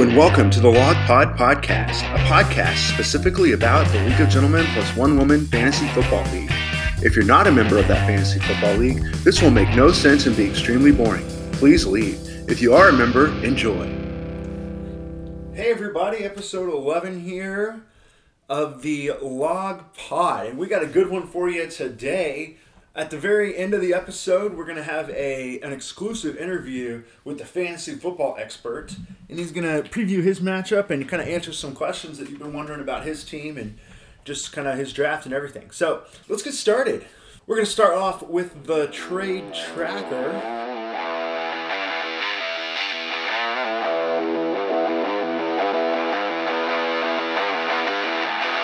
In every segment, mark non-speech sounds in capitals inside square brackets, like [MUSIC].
And welcome to the Log Pod Podcast, a podcast specifically about the League of Gentlemen plus one woman fantasy football league. If you're not a member of that fantasy football league, this will make no sense and be extremely boring. Please leave. If you are a member, enjoy. Hey everybody, episode 11 here of the Log Pod. And we got a good one for you today. At the very end of the episode, we're going to have a an exclusive interview with the fantasy football expert, and he's going to preview his matchup and kind of answer some questions that you've been wondering about his team and just kind of his draft and everything. So let's get started. We're going to start off with the trade tracker.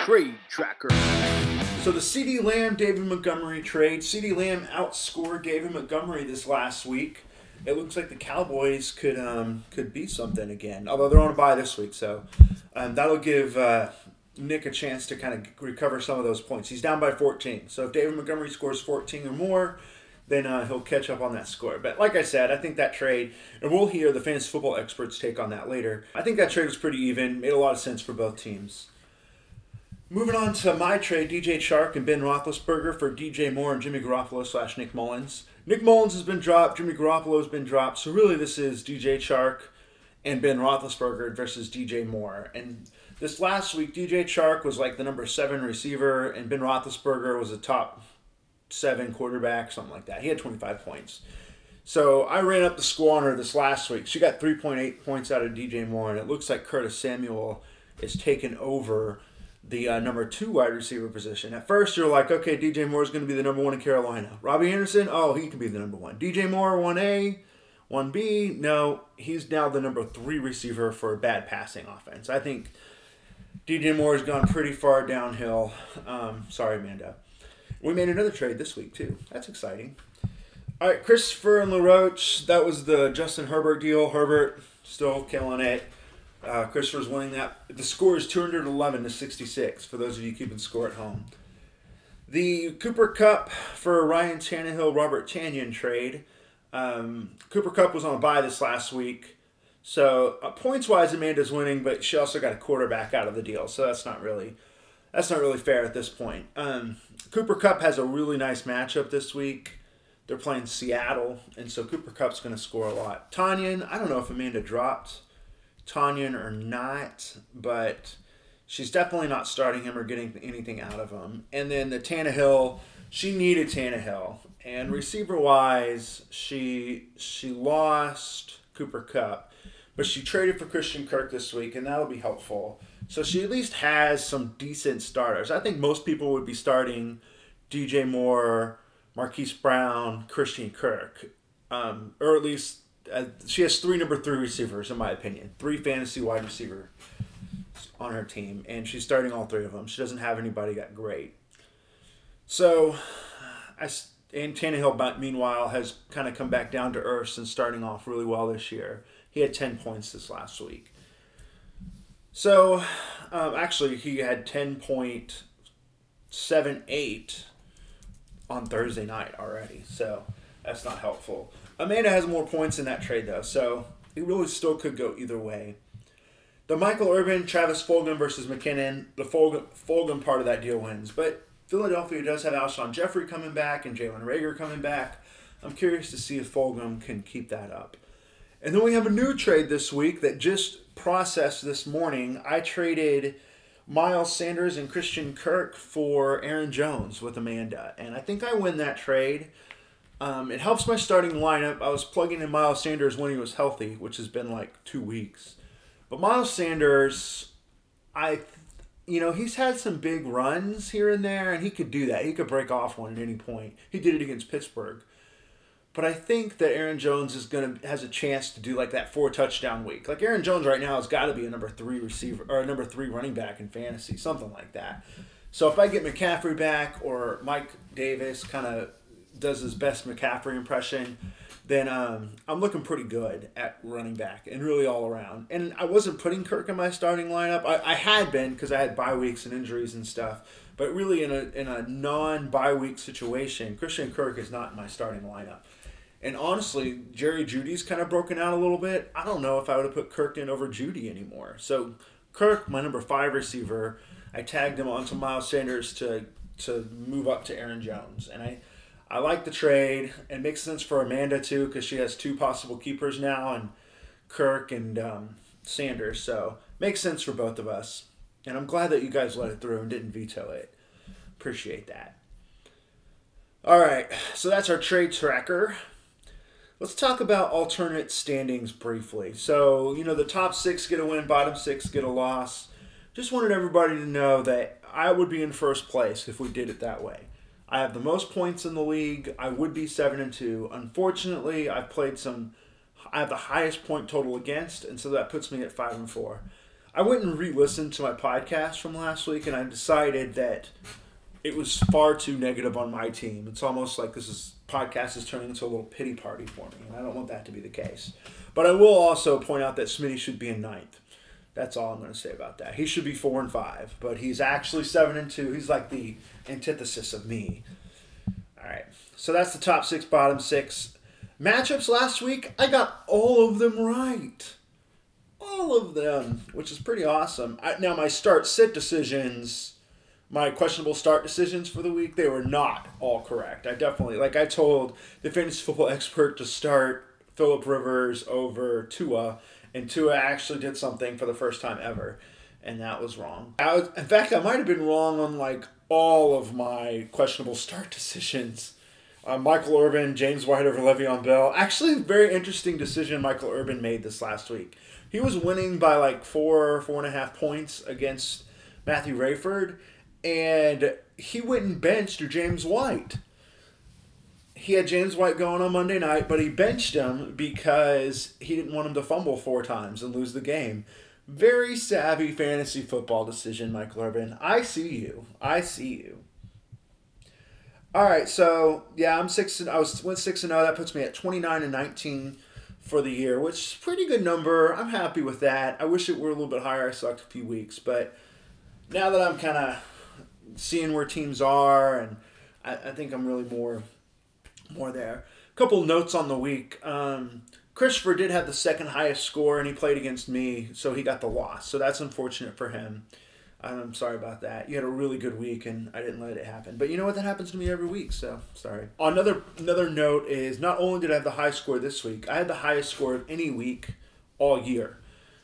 Trade tracker. So the CeeDee Lamb David Montgomery trade. CeeDee Lamb outscored David Montgomery this last week. It looks like the Cowboys could um, could be something again. Although they're on a bye this week, so um, that'll give uh, Nick a chance to kind of recover some of those points. He's down by 14. So if David Montgomery scores 14 or more, then uh, he'll catch up on that score. But like I said, I think that trade, and we'll hear the fantasy football experts take on that later. I think that trade was pretty even, made a lot of sense for both teams. Moving on to my trade, DJ Chark and Ben Roethlisberger for DJ Moore and Jimmy Garoppolo slash Nick Mullens. Nick Mullens has been dropped, Jimmy Garoppolo has been dropped, so really this is DJ Chark and Ben Roethlisberger versus DJ Moore. And this last week, DJ Chark was like the number seven receiver, and Ben Roethlisberger was a top seven quarterback, something like that. He had 25 points. So I ran up the score on her this last week. She got 3.8 points out of DJ Moore, and it looks like Curtis Samuel is taking over the uh, number two wide receiver position. At first, you're like, okay, DJ Moore is going to be the number one in Carolina. Robbie Anderson, oh, he can be the number one. DJ Moore, 1A, 1B, no, he's now the number three receiver for a bad passing offense. I think DJ Moore has gone pretty far downhill. Um, sorry, Amanda. We made another trade this week, too. That's exciting. All right, Christopher and LaRoche, that was the Justin Herbert deal. Herbert still killing it. Uh, Christopher's winning that. The score is 211 to 66 for those of you keeping score at home. The Cooper Kupp for Ryan Tannehill, Robert Tonyan trade. Um, Cooper Kupp was on a bye this last week. So uh, points wise, Amanda's winning, but she also got a quarterback out of the deal. So that's not really that's not really fair at this point. Um, Cooper Kupp has a really nice matchup this week. They're playing Seattle, and so Cooper Kupp's going to score a lot. Tonyan, I don't know if Amanda dropped Tonyan or not, but she's definitely not starting him or getting anything out of him. And then the Tannehill, she needed Tannehill, and receiver wise, she she lost Cooper Kupp, but she traded for Christian Kirk this week, and that'll be helpful. So she at least has some decent starters. I think most people would be starting DJ Moore, Marquise Brown, Christian Kirk, um, or at least uh, she has three number three receivers, in my opinion. Three fantasy wide receiver on her team, and she's starting all three of them. She doesn't have anybody that great. So, I and Tannehill, meanwhile, has kind of come back down to earth since starting off really well this year. He had ten points this last week. So, um, actually, he had ten point seven eight on Thursday night already. So that's not helpful. Amanda has more points in that trade, though, so it really still could go either way. The Michael Irvin, Travis Fulgham versus McKinnon, the Fulgham, Fulgham part of that deal wins. But Philadelphia does have Alshon Jeffery coming back and Jalen Reagor coming back. I'm curious to see if Fulgham can keep that up. And then we have a new trade this week that just processed this morning. I traded Miles Sanders and Christian Kirk for Aaron Jones with Amanda. And I think I win that trade. Um, it helps my starting lineup. I was plugging in Miles Sanders when he was healthy, which has been like two weeks. But Miles Sanders, I, you know, he's had some big runs here and there, and he could do that. He could break off one at any point. He did it against Pittsburgh. But I think that Aaron Jones is gonna has a chance to do like that four touchdown week. Like Aaron Jones right now has got to be a number three receiver or a number three running back in fantasy, something like that. So if I get McCaffrey back or Mike Davis kind of does his best McCaffrey impression, then um, I'm looking pretty good at running back and really all around. And I wasn't putting Kirk in my starting lineup. I, I had been because I had bye weeks and injuries and stuff. But really, in a, in a non bye week situation, Christian Kirk is not in my starting lineup. And honestly, Jerry Jeudy's kind of broken out a little bit. I don't know if I would have put Kirk in over Jeudy anymore. So Kirk, my number five receiver, I tagged him onto Miles Sanders to to move up to Aaron Jones, and I I like the trade. It makes sense for Amanda too because she has two possible keepers now, and Kirk and um, Sanders. So makes sense for both of us. And I'm glad that you guys let it through and didn't veto it. Appreciate that. All right, so that's our trade tracker. Let's talk about alternate standings briefly. So, you know, the top six get a win, bottom six get a loss. Just wanted everybody to know that I would be in first place if we did it that way. I have the most points in the league. I would be seven and two. Unfortunately, I've played some. I have the highest point total against, and so that puts me at five and four. I went and re-listened to my podcast from last week, and I decided that it was far too negative on my team. It's almost like this is podcast is turning into a little pity party for me, and I don't want that to be the case. But I will also point out that Smitty should be in ninth. That's all I'm going to say about that. He should be four and five, but he's actually seven and two. He's like the antithesis of me. All right, so that's the top six, bottom six matchups last week. I got all of them right, all of them, which is pretty awesome. I, now my start sit decisions my questionable start decisions for the week, they were not all correct. I definitely, like I told the fantasy football [LAUGHS] expert to start Philip Rivers over Tua, and Tua actually did something for the first time ever, and that was wrong. I was, in fact, I might have been wrong on like all of my questionable start [LAUGHS] decisions. Uh, Michael Irvin, James White over Le'Veon Bell. Actually, very interesting decision Michael Irvin made this last week. He was winning by like four, four and a half points against Matthew Rayford and he went and benched James White. He had James White going on Monday night, but he benched him because he didn't want him to fumble four times and lose the game. Very savvy fantasy football decision, Michael Urban. I see you. I see you. All right, so yeah, I'm six. And, I was went six and zero. Oh. That puts me at twenty nine and nineteen for the year, which is pretty good number. I'm happy with that. I wish it were a little bit higher. I sucked a few weeks, but now that I'm kind of seeing where teams are, and I, I think I'm really more more there. A couple notes on the week. Um, Christopher did have the second highest score, and he played against me, so he got the loss. So that's unfortunate for him. I'm sorry about that. You had a really good week, and I didn't let it happen. But you know what? That happens to me every week. So sorry. Another another note is not only did I have the high score this week, I had the highest score of any week all year.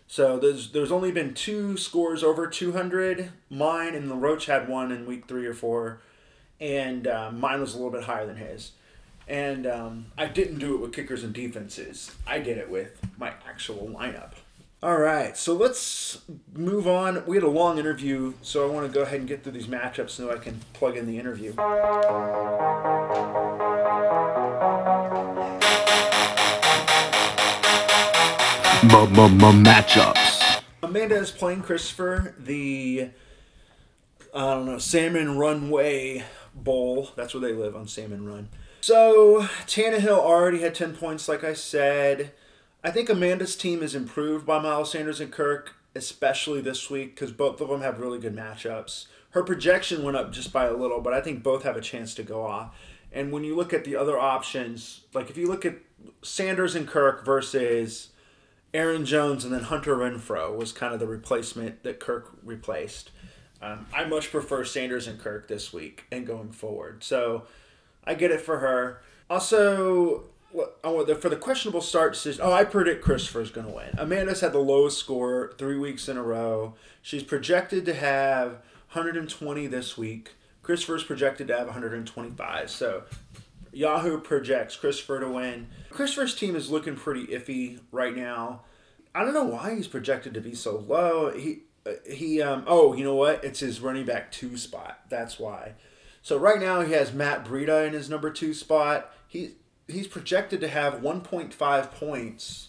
So there's there's only been two scores over 200. Mine and the Roach had one in week three or four, and uh, mine was a little bit higher than his. And um, I didn't do it with kickers and defenses. I did it with my actual lineup. All right, so let's move on. We had a long interview, so I want to go ahead and get through these matchups so I can plug in the interview. matchups. Amanda is playing Christopher, the I don't know Salmon Runway Bowl. That's where they live on Salmon Run. So Tannehill already had ten points, like I said. I think Amanda's team is improved by Miles Sanders and Kirk, especially this week because both of them have really good matchups. Her projection went up just by a little, but I think both have a chance to go off. And when you look at the other options, like if you look at Sanders and Kirk versus Aaron Jones and then Hunter Renfrow was kind of the replacement that Kirk replaced. Um, I much prefer Sanders and Kirk this week and going forward. So I get it for her. Also, oh, for the questionable start decision, oh, I predict Christopher's going to win. Amanda's had the lowest score three weeks in a row. She's projected to have 120 this week. Christopher's projected to have 125. So Yahoo projects Christopher to win. Christopher's team is looking pretty iffy right now. I don't know why he's projected to be so low. He uh, he um oh you know what? It's his running back two spot. That's why. So right now he has Matt Breida in his number two spot. He he's projected to have 1.5 points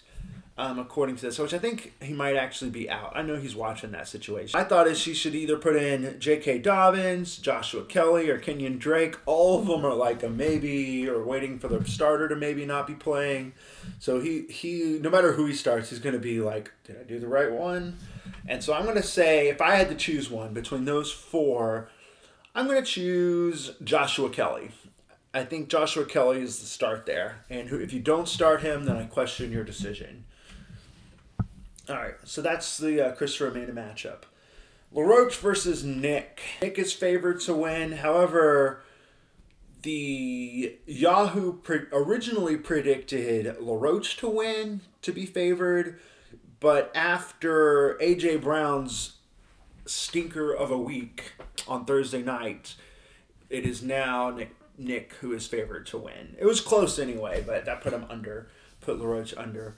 um, according to this, which I think he might actually be out. I know he's watching that situation. I thought is she should either put in J.K. Dobbins, Joshua Kelley, or Kenyan Drake. All of them are like a maybe or waiting for the starter to maybe not be playing. So he he no matter who he starts, he's going to be like, did I do the right one? And so I'm going to say if I had to choose one between those four, I'm going to choose Joshua Kelley. I think Joshua Kelley is the start there. And if you don't start him, then I question your decision. All right, so that's the uh, Christopher Amanda matchup. LaRoche versus Nick. Nick is favored to win. However, the Yahoo pre- originally predicted LaRoche to win, to be favored, but after AJ Brown's stinker of a week on Thursday night, it is now Nick, Nick who is favored to win. It was close anyway, but that put him under, put LaRoche under.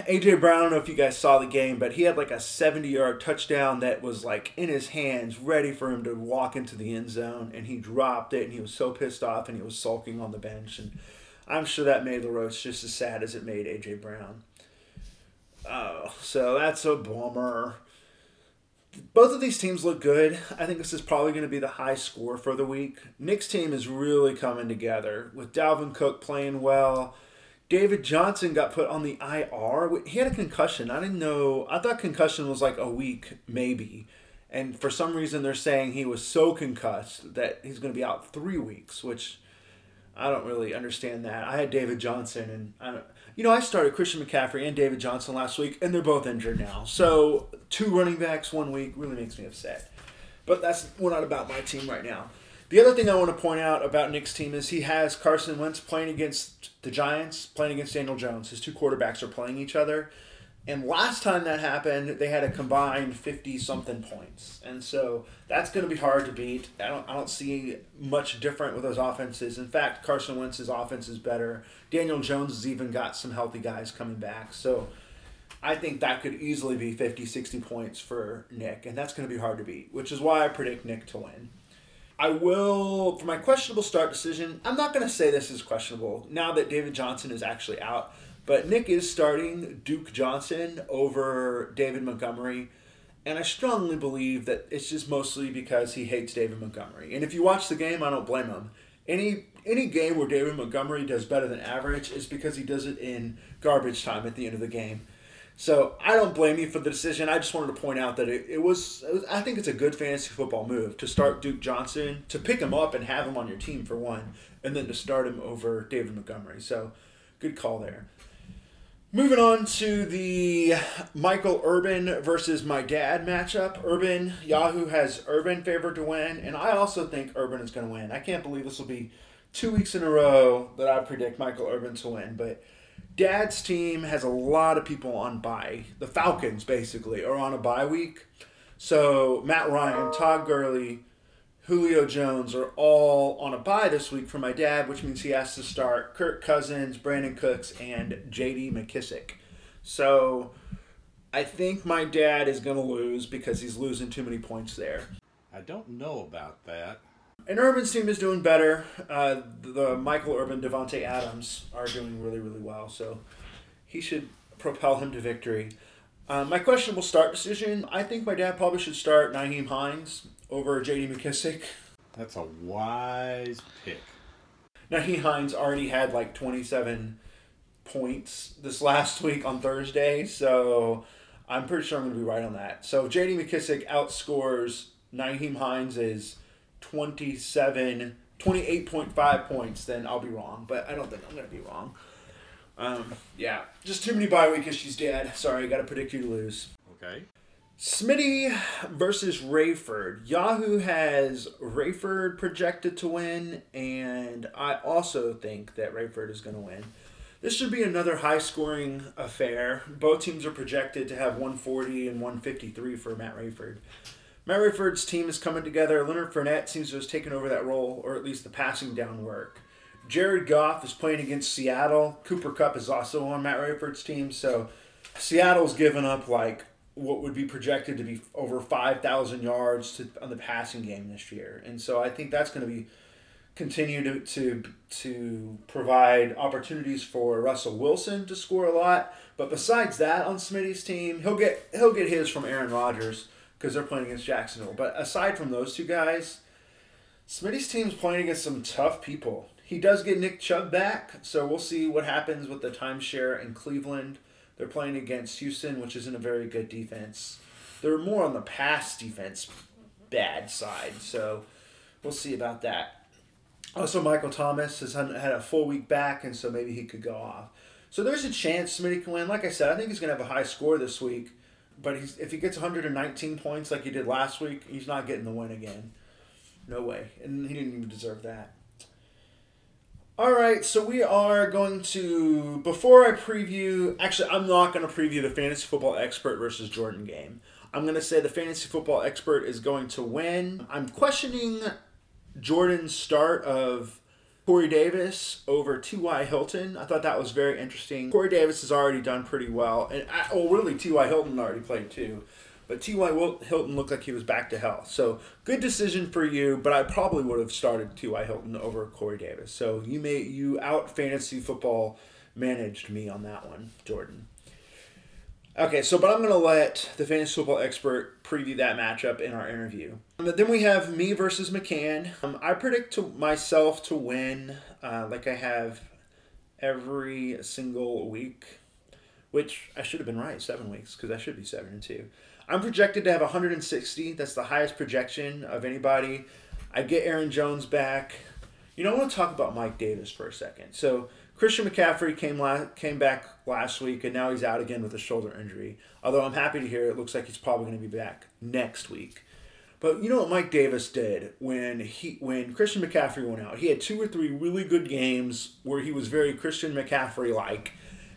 AJ Brown, I don't know if you guys saw the game, but he had like a 70 yard touchdown that was like in his hands, ready for him to walk into the end zone, and he dropped it, and he was so pissed off, and he was sulking on the bench. And I'm sure that made LaRoche just as sad as it made AJ Brown. Oh, so that's a bummer. Both of these teams look good. I think this is probably going to be the high score for the week. Nick's team is really coming together with Dalvin Cook playing well. David Johnson got put on the IR. He had a concussion. I didn't know. I thought concussion was like a week, maybe. And for some reason, they're saying he was so concussed that he's going to be out three weeks, which I don't really understand that. I had David Johnson, and I don't, you know, I started Christian McCaffrey and David Johnson last week, and they're both injured now. So two running backs one week really makes me upset. But that's we're not about my team right now. The other thing I want to point out about Nick's team is he has Carson Wentz playing against the Giants, playing against Daniel Jones. His two quarterbacks are playing each other. And last time that happened, they had a combined fifty something points, and so that's going to be hard to beat. I don't, I don't see much different with those offenses. In fact, Carson Wentz's offense is better. Daniel Jones has even got some healthy guys coming back, so I think that could easily be 50, 60 points for Nick, and that's going to be hard to beat. Which is why I predict Nick to win. I will for my questionable start decision. I'm not going to say this is questionable now that David Johnson is actually out. But Nick is starting Duke Johnson over David Montgomery. And I strongly believe that it's just mostly because he hates David Montgomery. And if you watch the game, I don't blame him. Any any game where David Montgomery does better than average is because he does it in garbage time at the end of the game. So I don't blame you for the decision. I just wanted to point out that it, it, was, it was I think it's a good fantasy football move to start Duke Johnson, to pick him up and have him on your team for one, and then to start him over David Montgomery. So good call there. Moving on to the Michael Urban versus my dad matchup. Urban, Yahoo has Urban favored to win, and I also think Urban is going to win. I can't believe this will be two weeks in a row that I predict Michael Urban to win, but Dad's team has a lot of people on bye. The Falcons, basically, are on a bye week. So Matt Ryan, Todd Gurley, Julio Jones are all on a bye this week for my dad, which means he has to start Kirk Cousins, Brandin Cooks, and J.D. McKissic. So I think my dad is going to lose because he's losing too many points there. I don't know about that. And Urban's team is doing better. Uh, the Michael Urban, Davante Adams are doing really, really well. So he should propel him to victory. Um, my questionable start decision. I think my dad probably should start Nyheim Hines over J.D. McKissic. That's a wise pick. Nyheim Hines already had like 27 points this last week on Thursday, so I'm pretty sure I'm going to be right on that. So J.D. McKissic outscores Nyheim Hines is 27, 28.5 points, then I'll be wrong. But I don't think I'm going to be wrong. Um, yeah, just too many bye week issues, Dad. Sorry, I got to predict you to lose. Okay. Smitty versus Rayford. Yahoo has Rayford projected to win, and I also think that Rayford is going to win. This should be another high scoring affair. Both teams are projected to have 140 and 153 for Matt Rayford. Matt Rayford's team is coming together. Leonard Fournette seems to have taken over that role, or at least the passing down work. Jared Goff is playing against Seattle. Cooper Kupp is also on Matt Rayford's team, so Seattle's given up like what would be projected to be over 5,000 yards to, on the passing game this year. And so I think that's going to be continue to, to to provide opportunities for Russell Wilson to score a lot. But besides that, on Smitty's team, he'll get he'll get his from Aaron Rodgers because they're playing against Jacksonville. But aside from those two guys, Smitty's team's playing against some tough people. He does get Nick Chubb back, so we'll see what happens with the timeshare in Cleveland. They're playing against Houston, which isn't a very good defense. They're more on the pass defense bad side, so we'll see about that. Also, Michael Thomas has had a full week back, and so maybe he could go off. So there's a chance Smitty can win. Like I said, I think he's going to have a high score this week. But he's, if he gets 119 points like he did last week, he's not getting the win again. No way. And he didn't even deserve that. All right, so we are going to before I preview. Actually, I'm not going to preview the fantasy football expert versus Jordan game. I'm going to say the fantasy football expert is going to win. I'm questioning Jordan's start of Corey Davis over T.Y. Hilton. I thought that was very interesting. Corey Davis has already done pretty well, and I, well, really T.Y. Hilton already played too. But T.Y. Hilton looked like he was back to health. So good decision for you, but I probably would have started T.Y. Hilton over Corey Davis. So you may you out fantasy football managed me on that one, Jordan. Okay, so but I'm gonna let the fantasy football expert preview that matchup in our interview. But then we have me versus McCann. Um, I predict to myself to win, uh, like I have every single week, which I should have been right seven weeks because I should be seven and two. I'm projected to have 160. That's the highest projection of anybody. I get Aaron Jones back. You know, I want to talk about Mike Davis for a second. So Christian McCaffrey came la- came back last week, and now he's out again with a shoulder injury. Although I'm happy to hear it looks like he's probably going to be back next week. But you know what Mike Davis did when he when Christian McCaffrey went out? He had two or three really good games where he was very Christian McCaffrey like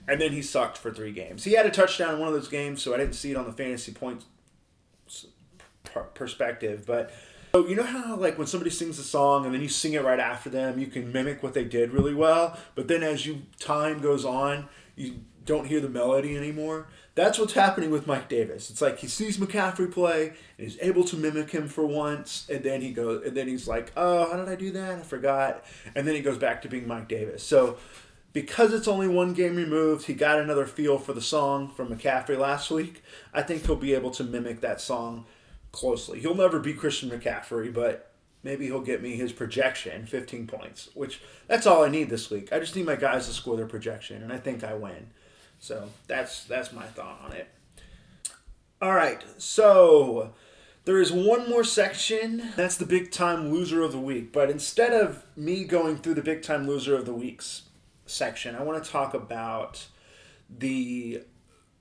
and then he sucked for three games. He had a touchdown in one of those games, so I didn't see it on the fantasy points perspective. But so you know how like when somebody sings a song and then you sing it right after them, you can mimic what they did really well. But then as you time goes on, you don't hear the melody anymore. That's what's happening with Mike Davis. It's like he sees McCaffrey play and he's able to mimic him for once, and then he goes, and then he's like, "Oh, how did I do that? I forgot." And then he goes back to being Mike Davis. So because it's only one game removed, he got another feel for the song from McCaffrey last week. I think he'll be able to mimic that song closely. He'll never be Christian McCaffrey, but maybe he'll get me his projection, 15 points, which that's all I need this week. I just need my guys to score their projection, and I think I win. So that's that's my thought on it. All right, so there is one more section. That's the big time loser of the week. But instead of me going through the big time loser of the weeks section, I want to talk about the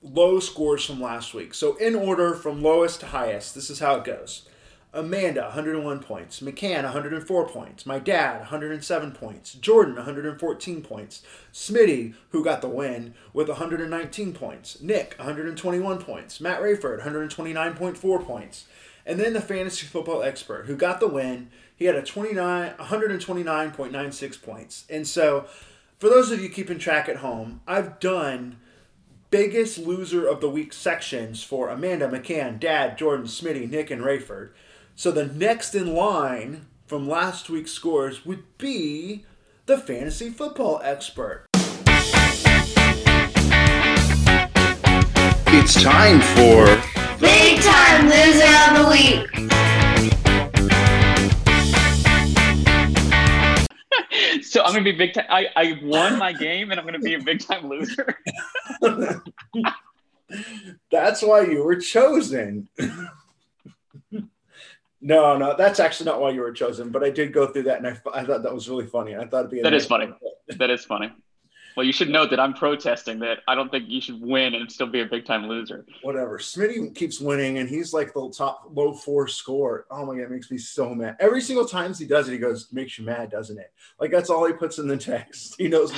low scores from last week. So, in order from lowest to highest, this is how it goes. Amanda, 101 points. McCann, 104 points. My dad, 107 points. Jordan, 114 points. Smitty, who got the win, with 119 points. Nick, 121 points. Matt Rayford, 129.4 points. And then the fantasy football expert, who got the win, he had a 29, 129.96 points. And so for those of you keeping track at home, I've done biggest loser of the week sections for Amanda, McCann, Dad, Jordan, Smitty, Nick, and Rayford. So the next in line from last week's scores would be the fantasy football expert. It's time for Big Time Loser of the Week. [LAUGHS] so I'm gonna be big time. I, I won my game, and I'm gonna be a big time loser. [LAUGHS] that's why you were chosen. [LAUGHS] no, no, that's actually not why you were chosen. But I did go through that, and I, I thought that was really funny. I thought it'd be that is funny. That is funny. Well, you should note that I'm protesting that I don't think you should win and still be a big time loser. Whatever. Smitty keeps winning and he's like the top low four score. Oh my god, it makes me so mad. Every single time he does it, he goes, makes you mad, doesn't it? Like that's all he puts in the text. [LAUGHS] He knows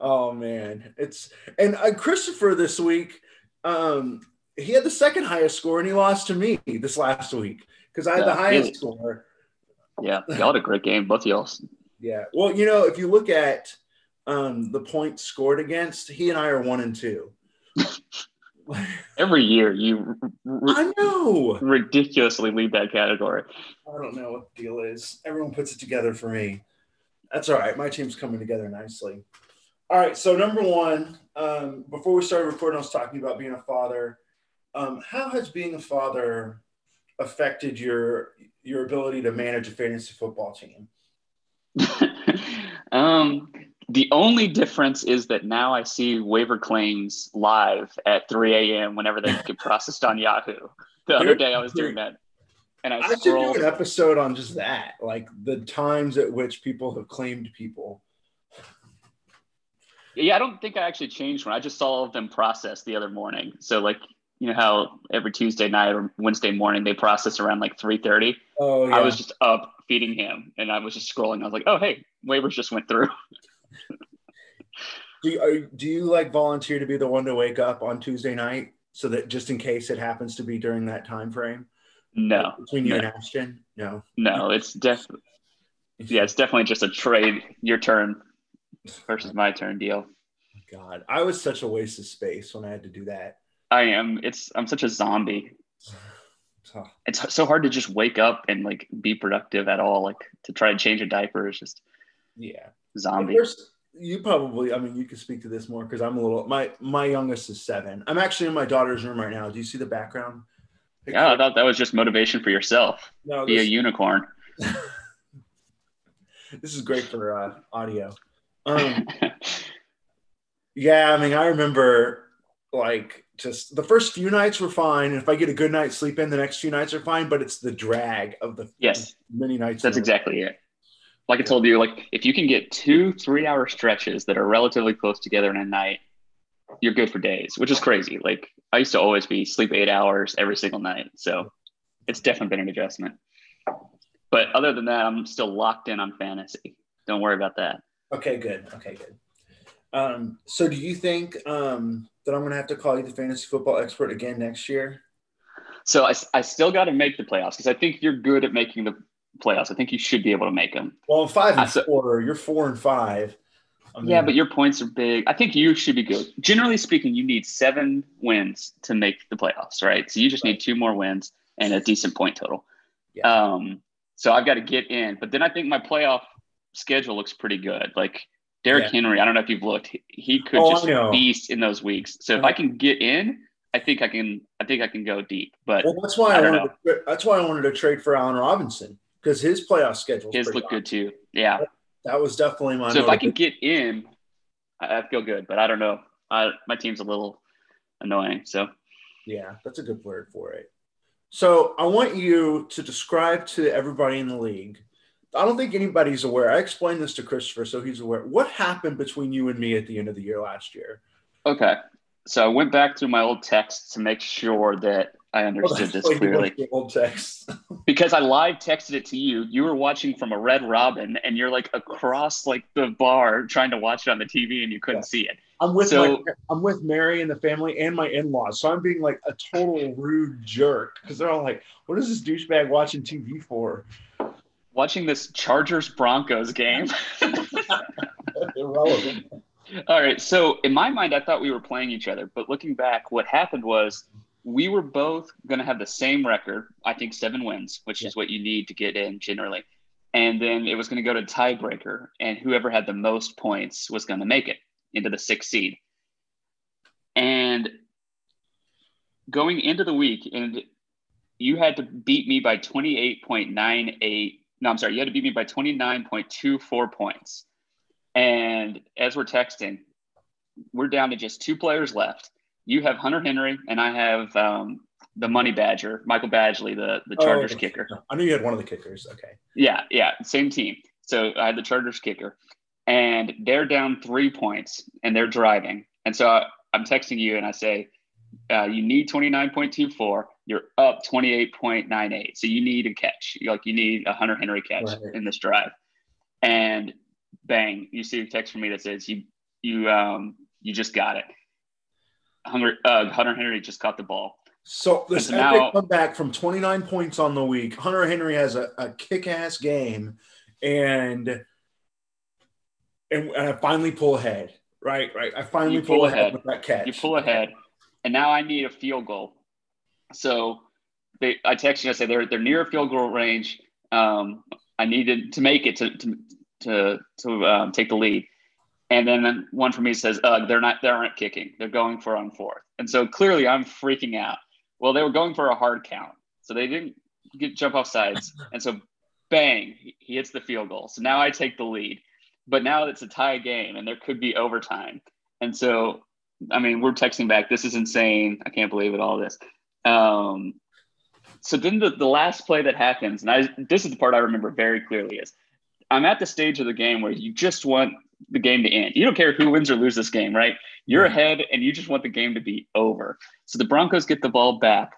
oh man. It's and uh, Christopher this week, um, he had the second highest score and he lost to me this last week because I had yeah, the highest really? score yeah, y'all had a great game, both y'all. Yeah. Well, you know, if you look at um, the points scored against, he and I are one and two. Every year, you I know ridiculously lead that category. I don't know what the deal is. Everyone puts it together for me. That's all right. My team's coming together nicely. All right. So number one, um, before we started recording, I was talking about being a father. Um, how has being a father affected your your ability to manage a fantasy football team? [LAUGHS] um, the only difference is that now I see waiver claims live at 3 a.m. whenever they get processed on Yahoo. The other day I was doing that. and I I should do an episode on just that, like the times at which people have claimed people. Yeah, I don't think I actually changed one. I just saw them process the other morning. So like, you know how every Tuesday night or Wednesday morning they process around like three thirty. Oh, yeah. I was just up feeding him, and I was just scrolling. I was like, oh hey, waivers just went through. [LAUGHS] do, you, are, do you like volunteer to be the one to wake up on Tuesday night so that just in case it happens to be during that time frame No, between you no. and Ashton? No. no, it's def. Yeah, it's definitely just a trade. Your turn versus my turn deal. God, I was such a waste of space when I had to do that. I am. It's. I'm such a zombie. Oh, It's so hard to just wake up and like be productive at all. Like to try to change a diaper is just yeah. zombie. You probably, I mean, you could speak to this more because I'm a little, my, my youngest is seven. I'm actually in my daughter's room right now. Do you see the background? Yeah, I thought that was just motivation for yourself. No, Be a unicorn. [LAUGHS] this is great for uh, audio. Um, [LAUGHS] yeah, I mean, I remember like just the first few nights were fine. And if I get a good night's sleep in, the next few nights are fine, but it's the drag of the yes, many nights. that's in a row. exactly it. Like I told you, like if you can get two three hour stretches that are relatively close together in a night, you're good for days, which is crazy. Like I used to always be sleep eight hours every single night, so it's definitely been an adjustment. But other than that, I'm still locked in on fantasy. Don't worry about that. Okay, good. Okay, good. Um, so do you think um, that I'm going to have to call you the fantasy football expert again next year? So I, I still got to make the playoffs because I think you're good at making the playoffs. I think you should be able to make them. Well, five I and saw- four. You're four and five. I mean, Yeah, but your points are big. I think you should be good. Generally speaking, you need seven wins to make the playoffs, right? So you just need two more wins and a decent point total. Yeah. Um, so I've got to get in, but then I think my playoff schedule looks pretty good. Like Derrick Yeah. Henry, I don't know if you've looked. He, could Oh, just beast in those weeks. So if I can get in, I think I can. I think I can go deep. But well, that's why I I, wanted. To, that's why I wanted to trade for Allen Robinson because his playoff schedule. his look good too. Yeah. That was definitely my. So if I can get in, I, I feel good. But I don't know. I, my team's a little annoying. So Yeah, that's a good word for it. So I want you to describe to everybody in the league. I don't think anybody's aware. I explained this to Christopher, so he's aware. What happened between you and me at the end of the year last year? okay. So I went back through my old texts to make sure that I [LAUGHS] understood this Well, you clearly. went to the Old text. [LAUGHS] because I live texted it to you. You were watching from a Red Robin, and you're like across like the bar trying to watch it on the TV, and you couldn't Yeah. see it. I'm with So- my, I'm with Mary and the family and my in-laws, so I'm being like a total rude jerk because they're all like, "What is this douchebag watching TV for?" Watching this Chargers Broncos game. [LAUGHS] Irrelevant. All right. So in my mind, I thought we were playing each other, but looking back, what happened was we were both going to have the same record. I think seven wins, which is what you need to get in generally. And then it was going to go to tiebreaker, and whoever had the most points was going to make it into the sixth seed. And going into the week, and you had to beat me by 28.98. No, I'm sorry, you had to beat me by 29.24 points. And as we're texting, we're down to just two players left. You have Hunter Henry, and I have um, the money badger, Michael Badgley, the, the Chargers Oh, kicker. I knew you had one of the kickers. Okay. Yeah, yeah, same team. So I had the Chargers kicker, and they're down three points, and they're driving. And so I, I'm texting you, and I say, uh, you need 29.24. You're up 28.98. So you need a catch. Like you need a Hunter Henry catch Right. in this drive. And bang, you see a text from me that says you you um you just got it. Hunter uh, Hunter Henry just caught the ball. So this epic now- comeback from 29 points on the week. Hunter Henry has a, a kick-ass game, and, and and I finally pull ahead. Right, right. I finally pull, pull ahead, ahead. with that catch. You pull ahead, and now I need a field goal. So they, I text you. I say they're they're near a field goal range. Um, I needed to make it to to to, to um, take the lead. And then one for me says, uh, they're not, they aren't kicking. They're going for on fourth. And so clearly I'm freaking out. Well, they were going for a hard count. So they didn't get jump off sides. [LAUGHS] And so bang, he hits the field goal. So now I take the lead. But now it's a tie game and there could be overtime. And so, I mean, we're texting back. This is insane. I can't believe it, all this. Um, So then the, the last play that happens, and I this is the part I remember very clearly is I'm at the stage of the game where you just want the game to end. You don't care who wins or loses this game, right? You're ahead and you just want the game to be over. So the Broncos get the ball back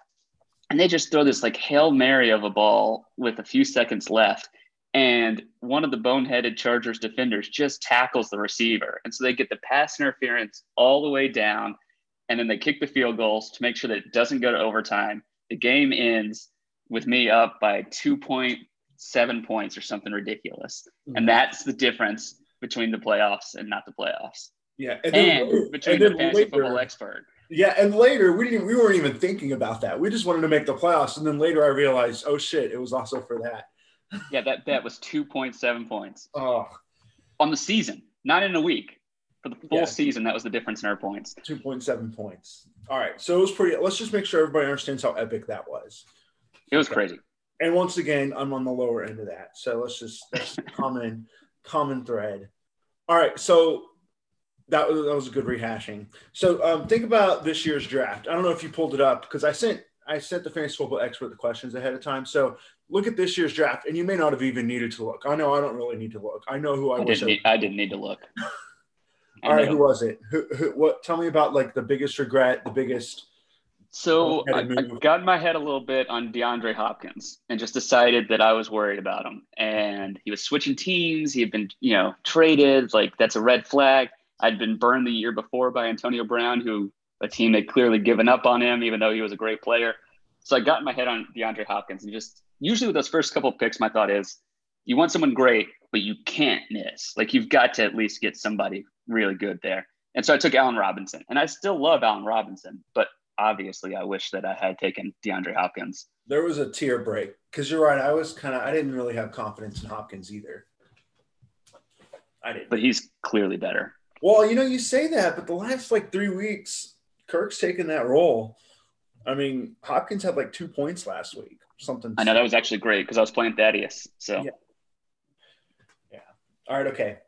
and they just throw this like Hail Mary of a ball with a few seconds left. And one of the boneheaded Chargers defenders just tackles the receiver. And so they get the pass interference all the way down. And then they kick the field goals to make sure that it doesn't go to overtime. The game ends with me up by 2.7 points or something ridiculous. And mm-hmm. that's the difference between the playoffs and not the playoffs. Yeah, And, then- between and the fantasy later- football expert. Yeah, and later we didn't we weren't even thinking about that. We just wanted to make the playoffs, and then later I realized, oh shit, it was also for that. Yeah, that bet was 2.7 points Oh, on the season, not in a week. For the full Yeah. season, that was the difference in our points. 2.7 points. All right, so it was pretty. Let's just make sure everybody understands how epic that was. It was Okay. crazy. And once again, I'm on the lower end of that. So let's just that's [LAUGHS] common common thread. All right, so that was that was a good rehashing. So um, think about this year's draft. I don't know if you pulled it up because I sent I sent the fantasy football expert the questions ahead of time. So look at this year's draft, and you may not have even needed to look. I know I don't really need to look. I know who I, I wish. didn't, I, need, I didn't need to look. [LAUGHS] All right, who was it? Who, who? What? Tell me about like the biggest regret, the biggest. So I, I got in my head a little bit on DeAndre Hopkins and just decided that I was worried about him. And he was switching teams. He had been, you know, traded. Like that's a red flag. I'd been burned the year before by Antonio Brown, who a team had clearly given up on him, even though he was a great player. So I got in my head on DeAndre Hopkins and just usually with those first couple picks, my thought is you want someone great, but you can't miss. Like you've got to at least get somebody really good there. And so I took Allen Robinson, and I still love Allen Robinson, but obviously I wish that I had taken DeAndre Hopkins. There was a tear break because you're right. I was kind of I didn't really have confidence in Hopkins either. I didn't. But he's clearly better. Well, you know, you say that, but the last like three weeks, Kirk's taken that role. I mean, Hopkins had like two points last week. Something. I know that was actually great because I was playing Thaddeus. So Yeah. yeah. All right. Okay.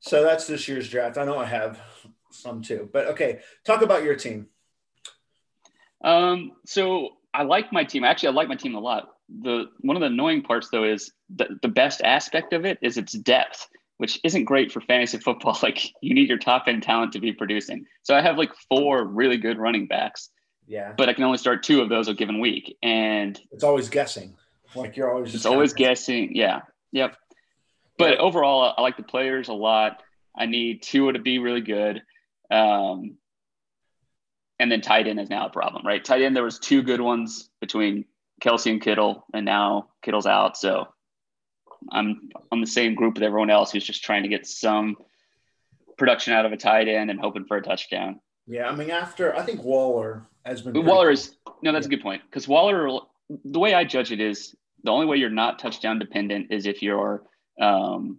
So that's this year's draft. I know I have some too, but okay. Talk about your team. Um, so I like my team. Actually, I like my team a lot. The one of the annoying parts though is the, the best aspect of it is its depth, which isn't great for fantasy football. [LAUGHS] Like you need your top end talent to be producing. So I have like four really good running backs, Yeah. but I can only start two of those a given week. And It's always guessing. Like you're always it's always guessing. Yeah. Yep. But overall, I like the players a lot. I need Tua to be really good. Um, and then tight end is now a problem, right? Tight end, there was two good ones between Kelce and Kittle, and now Kittle's out. So I'm on the same group with everyone else who's just trying to get some production out of a tight end and hoping for a touchdown. Yeah. I mean, after I think Waller has been. Pretty- Waller is no, that's a good point because Waller. The way I judge it is the only way you're not touchdown dependent is if you're um,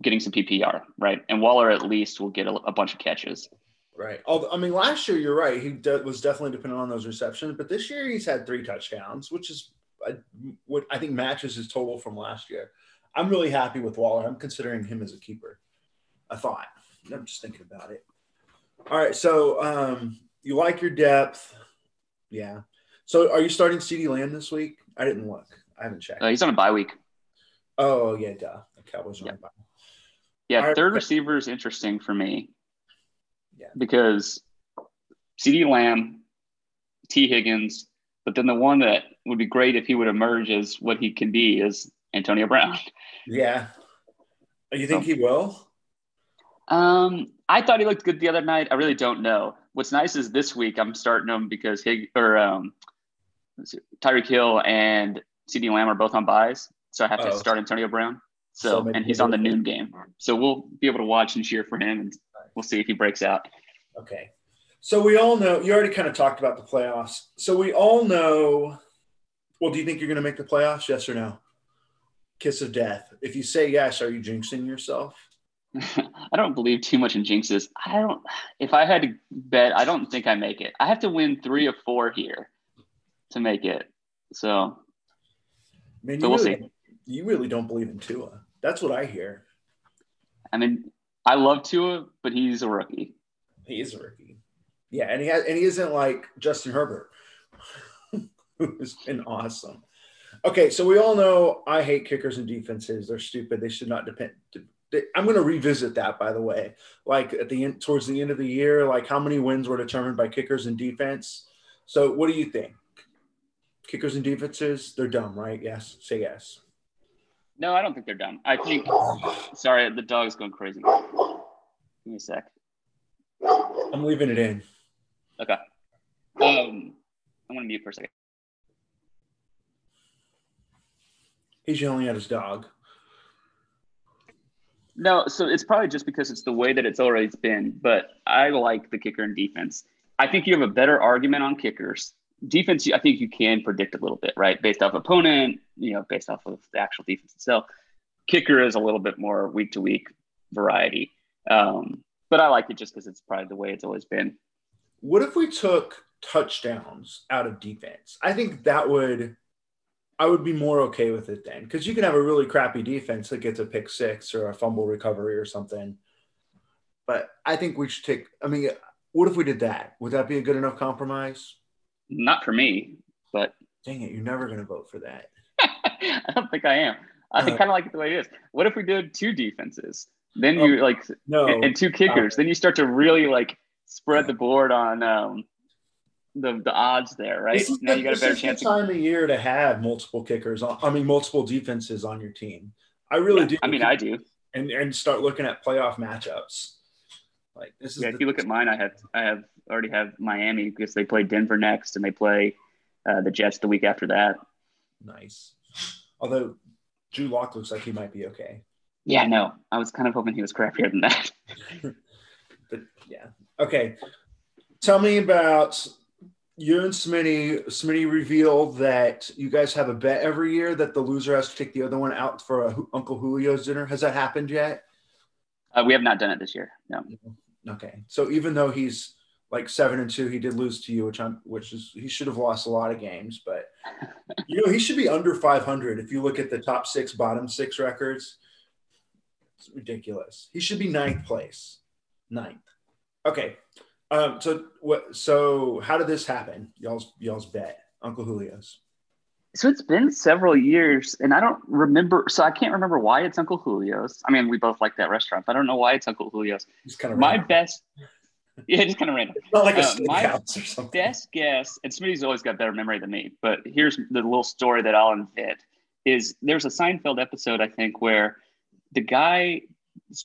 getting some PPR, right? And Waller at least will get a, a bunch of catches. Right. Although, I mean, last year you're right. He de- was definitely dependent on those receptions, but this year he's had three touchdowns, which is uh, what I think matches his total from last year. I'm really happy with Waller. I'm considering him as a keeper. I thought. I'm just thinking about it. All right. So um, you like your depth, yeah. So are you starting CeeDee Lamb this week? I didn't look. I haven't checked. Uh, he's on a bye week. oh yeah, duh. The Cowboys are Yeah. on bye. Yeah, All right. third receiver is interesting for me. Yeah. Because CeeDee Lamb, Tee Higgins, but then the one that would be great if he would emerge as what he can be is Antonio Brown. Yeah. You think he will? Um, I thought he looked good the other night. I really don't know. What's nice is this week I'm starting him because Hig or um, Tyreek Hill and CeeDee Lamb are both on buys, so I have to Oh. start Antonio Brown. So So, and he's on the noon game, so we'll be able to watch and cheer for him, and we'll see if he breaks out. Okay. So we all know you already kind of talked about the playoffs. So we all know. Well, do you think you're going to make the playoffs? Yes or no? Kiss of death. If you say yes, are you jinxing yourself? [LAUGHS] I don't believe too much in jinxes. I don't. If I had to bet, I don't think I make it. I have to win three or four here to make it. So I mean, So you we'll really, you really don't believe in Tua. That's what I hear. I mean, I love Tua, but he's a rookie. He is a rookie. Yeah, and he has, and he isn't like Justin Herbert, [LAUGHS] who's been awesome. Okay, so we all know I hate kickers and defenses. They're stupid. They should not depend. I'm going to revisit that, by the way. Like at the end, towards the end of the year, like how many wins were determined by kickers and defense. So, what do you think? Kickers and defenses, they're dumb, right? Yes. Say yes. No, I don't think they're dumb. I think. Sorry, the dog's going crazy. Give me a sec. I'm leaving it in. Okay. Um, I'm gonna mute for a second. He's yelling at his dog. No, so it's probably just because it's the way that it's always been. But I like the kicker and defense. I think you have a better argument on kickers. Defense, I think you can predict a little bit, right? Based off opponent, you know, based off of the actual defense itself. Kicker is a little bit more week to week variety. Um, but I like it just because it's probably the way it's always been. What if we took touchdowns out of defense? I think that would I would be more okay with it then. Because you can have a really crappy defense that gets a pick six or a fumble recovery or something. But I think we should take I mean, what if we did that? Would that be a good enough compromise? Not for me, but Dang it, you're never gonna vote for that. [LAUGHS] I don't think I am. I Uh, kind of like it the way it is. What if we did two defenses? Then you Oh, like No. and, and two kickers. Then you start to really like spread the board on um, the the odds there, right? This is Now the- you got a better the chance. Of, time of year to have multiple kickers on I mean multiple defenses on your team. I really do I mean, I do. and and start looking at playoff matchups. Like this is Yeah, the- if you look at mine, I have I have already have Miami because they play Denver next, and they play uh, the Jets the week after that. nice. Although Drew Lock looks like he might be okay. Yeah, no, I was kind of hoping he was crappier than that. [LAUGHS] But yeah. Okay. Tell me about you and Smitty. Smitty revealed that you guys have a bet every year that the loser has to take the other one out for a Uncle Julio's dinner. Has that happened yet? Uh, we have not done it this year. No. Okay. So even though he's like seven and two, he did lose to you, which I'm which is he should have lost a lot of games, but [LAUGHS] you know, he should be under five hundred if you look at the top six, bottom six records. It's ridiculous. He should be ninth place. Ninth. Okay. Um, so what so how did this happen? Y'all's y'all's bet. Uncle Julio's. So it's been several years, and I don't remember. So I can't remember why it's Uncle Julio's. I mean, we both like that restaurant, but I don't know why it's Uncle Julio's. He's kind of My best, yeah, just kind of random. [LAUGHS] not like a uh, my or something. Best guess, and Smitty's always got better memory than me, but here's the little story that I'll invent: is there's a Seinfeld episode I think where the guy's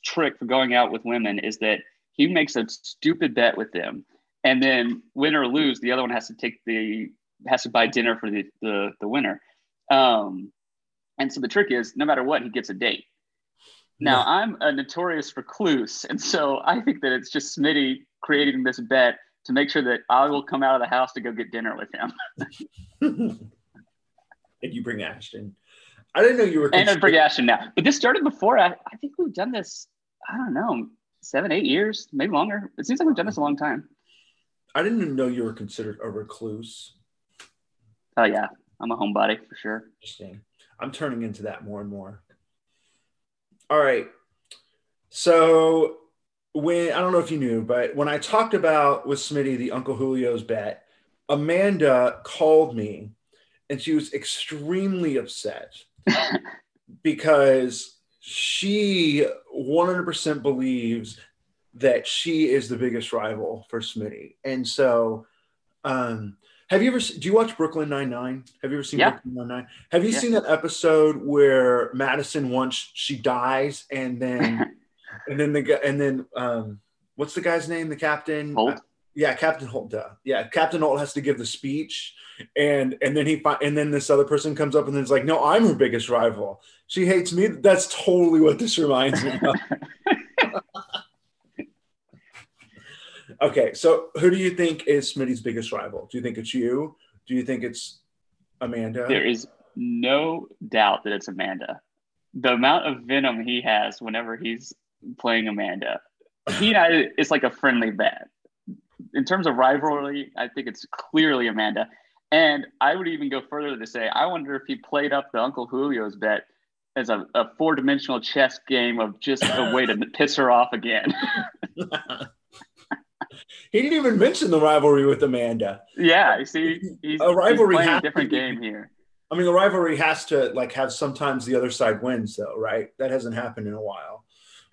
trick for going out with women is that he makes a stupid bet with them, and then win or lose, the other one has to take the has to buy dinner for the the, the winner. Um, and so the trick is, no matter what, he gets a date. Now I'm a notorious recluse, and so I think that it's just Smitty creating this bet to make sure that I will come out of the house to go get dinner with him, [LAUGHS] and you bring Ashton. I didn't know you were and I bring Ashton now. But this started before. I, I think we've done this. I don't know, seven, eight years, maybe longer. It seems like we've done this a long time. I didn't even know you were considered a recluse. Oh yeah, I'm a homebody for sure. Interesting. I'm turning into that more and more. All right. So when I don't know if you knew, but when I talked about with Smitty the Uncle Julio's bet, Amanda called me and she was extremely upset [LAUGHS] because she 100% believes that she is the biggest rival for Smitty. And so um have you ever do you watch Brooklyn Nine Nine? Have you ever seen Yeah. Brooklyn Nine Nine? Have you Yeah. seen that episode where Madeline Wuntch she dies and then [LAUGHS] and then the guy and then um what's the guy's name? The captain? Holt? Yeah, Captain Holt. Duh. Yeah, Captain Holt has to give the speech, and and then he fi- and then this other person comes up and then it's like, no, I'm her biggest rival. She hates me. That's totally what this reminds me of. [LAUGHS] okay, so who do you think is Smitty's biggest rival? Do you think it's you? Do you think it's Amanda? There is no doubt that it's Amanda. The amount of venom he has whenever he's playing Amanda, he and I, it's like a friendly bet. In terms of rivalry, I think it's clearly Amanda. And I would even go further to say, I wonder if he played up the Uncle Julio's bet as a, a four dimensional chess game of just a way to [LAUGHS] piss her off again. [LAUGHS] he didn't even mention the rivalry with Amanda. Yeah, you see, he's, A rivalry he's playing a different game here. I mean, the rivalry has to like have sometimes the other side wins, though, right? That hasn't happened in a while.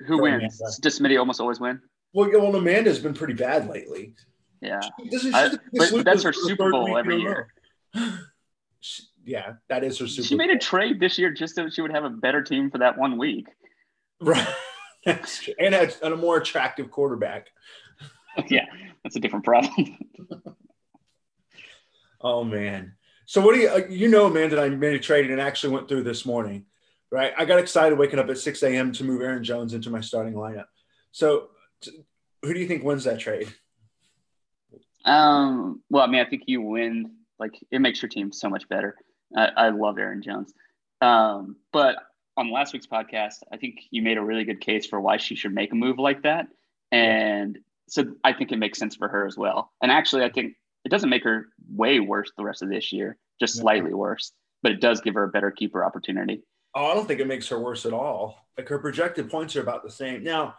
Who wins? Amanda. Does Smitty almost always win? Well, well, Amanda's been pretty bad lately. Yeah. This is I- but- that's her Super Bowl every year. [SIGHS] She- yeah, that is her Super. She made a trade this year just so she would have a better team for that one week. right, [LAUGHS] and a, and a more attractive quarterback. [LAUGHS] yeah, that's a different problem. [LAUGHS] Oh man. So what do you uh, you know, Amanda? and I made a trade and actually went through this morning, right? I got excited waking up at six a.m. to move Aaron Jones into my starting lineup. So, who do you think wins that trade? um, well, I mean, I think you win. Like, it makes your team so much better. I, I love Aaron Jones. Um, but on last week's podcast, I think you made a really good case for why she should make a move like that. And so I think it makes sense for her as well. And actually, I think it doesn't make her way worse the rest of this year, just slightly worse, but it does give her a better keeper opportunity. Oh, I don't think it makes her worse at all. Like her projected points are about the same. Now,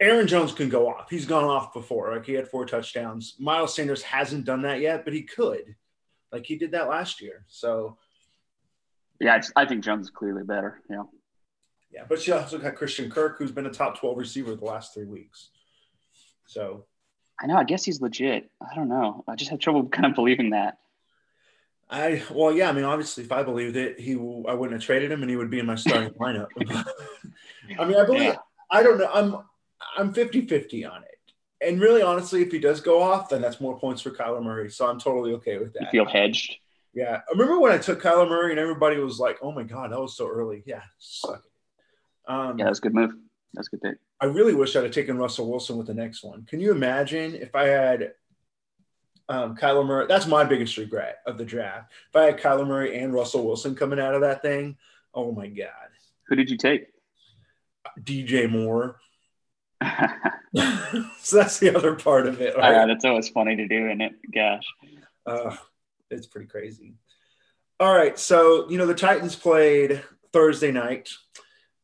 Aaron Jones can go off. He's gone off before. Like he had four touchdowns. Miles Sanders hasn't done that yet, but he could. Like he did that last year. So Yeah, I, I think Jones is clearly better. Yeah. yeah, but she also got Christian Kirk, who's been a top 12 receiver the last three weeks. So I know. I guess he's legit. I don't know. I just have trouble [LAUGHS] kind of believing that. I well, yeah. I mean, obviously, if I believed it, he I wouldn't have traded him, and he would be in my starting [LAUGHS] lineup. [LAUGHS] I mean, I believe. Yeah. I don't know. I'm I'm 50-50 on it. And really, honestly, if he does go off, then that's more points for Kyler Murray. So I'm totally okay with that. You feel hedged. Yeah. I remember when I took Kyler Murray, and everybody was like, "Oh my god, that was so early." Yeah, suck it. Um, Yeah, that's a good move. That's a good pick. I really wish I'd have taken Russell Wilson with the next one. Can you imagine if I had um, Kyler Murray? That's my biggest regret of the draft. If I had Kyler Murray and Russell Wilson coming out of that thing, oh my God. Who did you take? DJ Moore. [LAUGHS] so that's the other part of it. Uh, Right? that's always funny to do, isn't it? Gosh. Uh, it's pretty crazy. All right. So, you know, the Titans played Thursday night,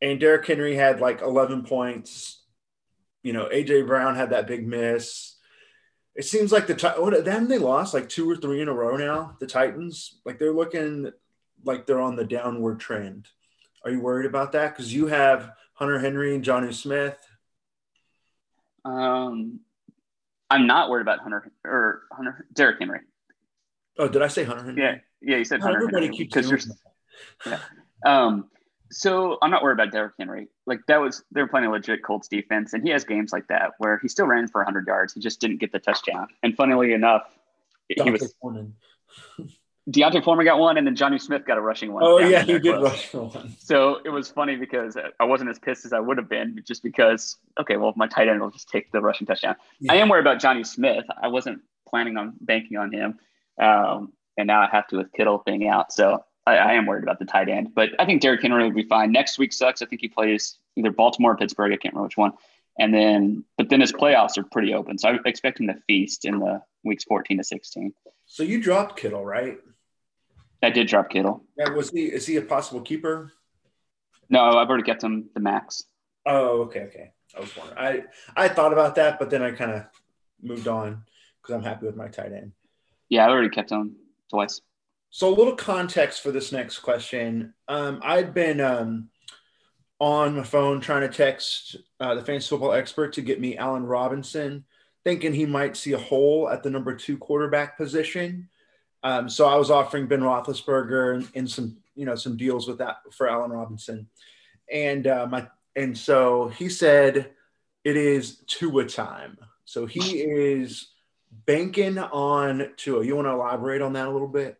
and Derrick Henry had like 11 points. You know, AJ Brown had that big miss. It seems like the Ti- what then they lost like two or three in a row now. The Titans, like they're looking like they're on the downward trend. Are you worried about that? Because you have Hunter Henry and Jonnu Smith. Um, I'm not worried about Hunter or Hunter Derrick Henry. Oh, did I say Hunter Henry? Yeah, yeah, you said Hunter everybody Henry keeps because doing you're that. [LAUGHS] Um, so I'm not worried about Derrick Henry. Like that was they were playing a legit Colts defense, and he has games like that where he still ran for 100 yards. He just didn't get the touchdown. And funnily enough, he D'Onta was. [LAUGHS] D'Onta Foreman got one, and then Jonnu Smith got a rushing one. Oh yeah, he did close. rush for one. So it was funny because I wasn't as pissed as I would have been, just because okay, well my tight end will just take the rushing touchdown. I am worried about Jonnu Smith. I wasn't planning on banking on him, um, and now I have to with Kittle being out. So I, I am worried about the tight end. But I think Derrick Henry will be fine. Next week sucks. I think he plays either Baltimore or Pittsburgh. I can't remember which one. And then, but then his playoffs are pretty open. So I expect him to feast in the weeks 14 to 16. So you dropped Kittle, right? I did drop Kittle. Yeah, was he? Is he a possible keeper? No, I've already kept him the max. Oh, okay, okay. I was wondering. I I thought about that, but then I kind of moved on because I'm happy with my tight end. Yeah, I already kept him twice. So a little context for this next question. Um, I'd been um, on my phone trying to text uh, the fantasy football expert to get me Allen Robinson, thinking he might see a hole at the number two quarterback position. Um, so I was offering Ben Roethlisberger and, and some, you know, some deals with that for Allen Robinson, and uh, my and so he said it is Tua time. So he is banking on Tua. You want to elaborate on that a little bit?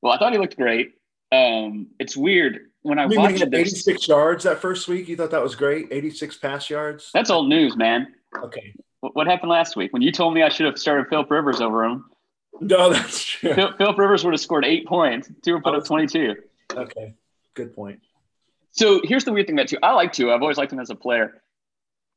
Well, I thought he looked great. Um, it's weird when I I mean, watched it. there's- 86 yards that first week, you thought that was great? 86 pass yards? That's old news, man. Okay. What, what happened last week when you told me I should have started Philip Rivers over him? No, [LAUGHS] that's true. Phil, Philip Rivers would have scored eight points. Tua would put up 22. Okay. Good point. So here's the weird thing about Tua. I like Tua. I've always liked him as a player.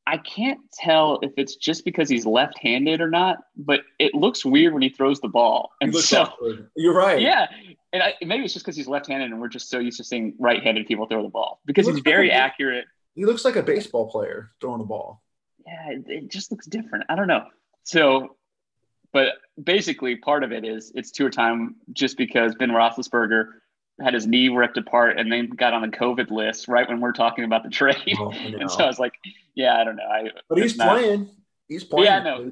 I can't tell if it's just because he's left-handed or not, but it looks weird when he throws the ball. And so, awkward. You're right. yeah, and I, maybe it's just because he's left-handed and we're just so used to seeing right-handed people throw the ball because He he's like very a- accurate. He looks like a baseball player throwing the ball. yeah, it, it just looks different. I don't know. So, but basically, part of it is it's Tua time just because Ben Roethlisberger had his knee ripped apart and then got on the COVID list right when we're talking about the trade. Oh, I [LAUGHS] and so. I was like, yeah, I don't know. I, But he's not- playing. He's playing. Yeah, I know.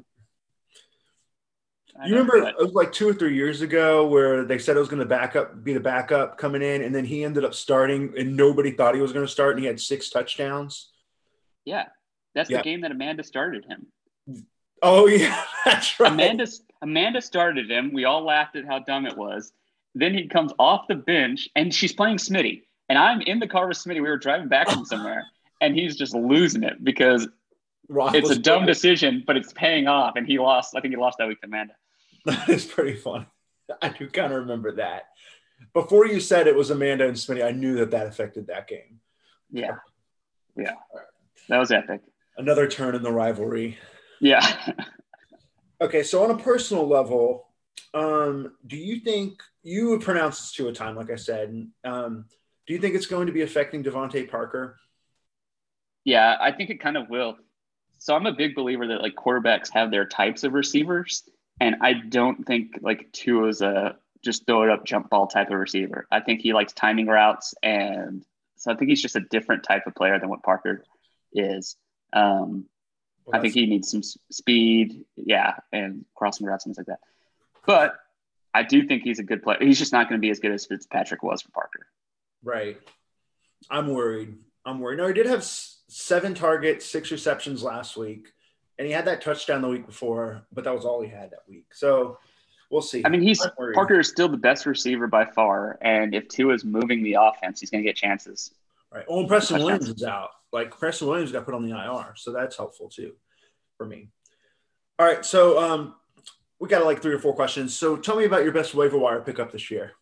I You know, remember but- it was like two or three years ago where they said it was going to back up, be the backup coming in, and then he ended up starting, and nobody thought he was going to start, and he had six touchdowns. yeah, that's Yeah. the game that Amanda started him. Oh yeah, [LAUGHS] that's right. Amanda Amanda started him. We all laughed at how dumb it was. Then he comes off the bench and she's playing Smitty. And I'm in the car with Smitty. We were driving back from somewhere [LAUGHS] and he's just losing it because it's a dumb decision, but it's paying off. And he lost. I think he lost that week to Amanda. [LAUGHS] That is pretty funny. I do kind of remember that. Before you said it was Amanda and Smitty, I knew that that affected that game. Yeah. Yeah. That was epic. Another turn in the rivalry. Yeah. [LAUGHS] Okay, so on a personal level, um, do you think you would pronounce this Tua time, like I said? Um, do you think it's going to be affecting DeVante Parker? Yeah, I think it kind of will. So I'm a big believer that like quarterbacks have their types of receivers, and I don't think like Tua's a just throw it up jump ball type of receiver. I think he likes timing routes, and so I think he's just a different type of player than what Parker is. Um, I think he needs some speed, yeah, and crossing routes and things like that. But I do think he's a good player. He's just not going to be as good as Fitzpatrick was for Parker. right. I'm worried. I'm worried. No, he did have seven targets, six receptions last week, and he had that touchdown the week before, but that was all he had that week. So we'll see. I mean, he's Parker is still the best receiver by far, and if Tua is moving the offense, he's going to get chances. Right. Well, Preston Williams is out. Like Preston Williams got put on the IR, so that's helpful too for me. All right, so um, we got like three or four questions. So tell me about your best waiver wire pickup this year.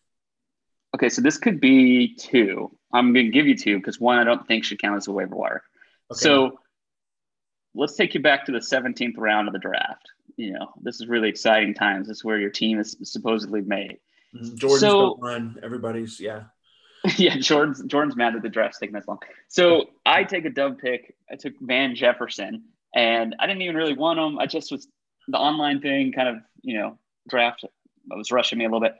Okay, so this could be two. I'm going to give you two because one I don't think should count as a waiver wire. Okay. So let's take you back to the 17th round of the draft. You know, this is really exciting times. This is where your team is supposedly made. Mhm. Jordan's so, run. Everybody's yeah. [LAUGHS] yeah, Jordan's Jordan's mad at the draft's taking this long. So I take a dub pick. I took Van Jefferson, and I didn't even really want him. I just was the online thing kind of you know draft was rushing me a little bit.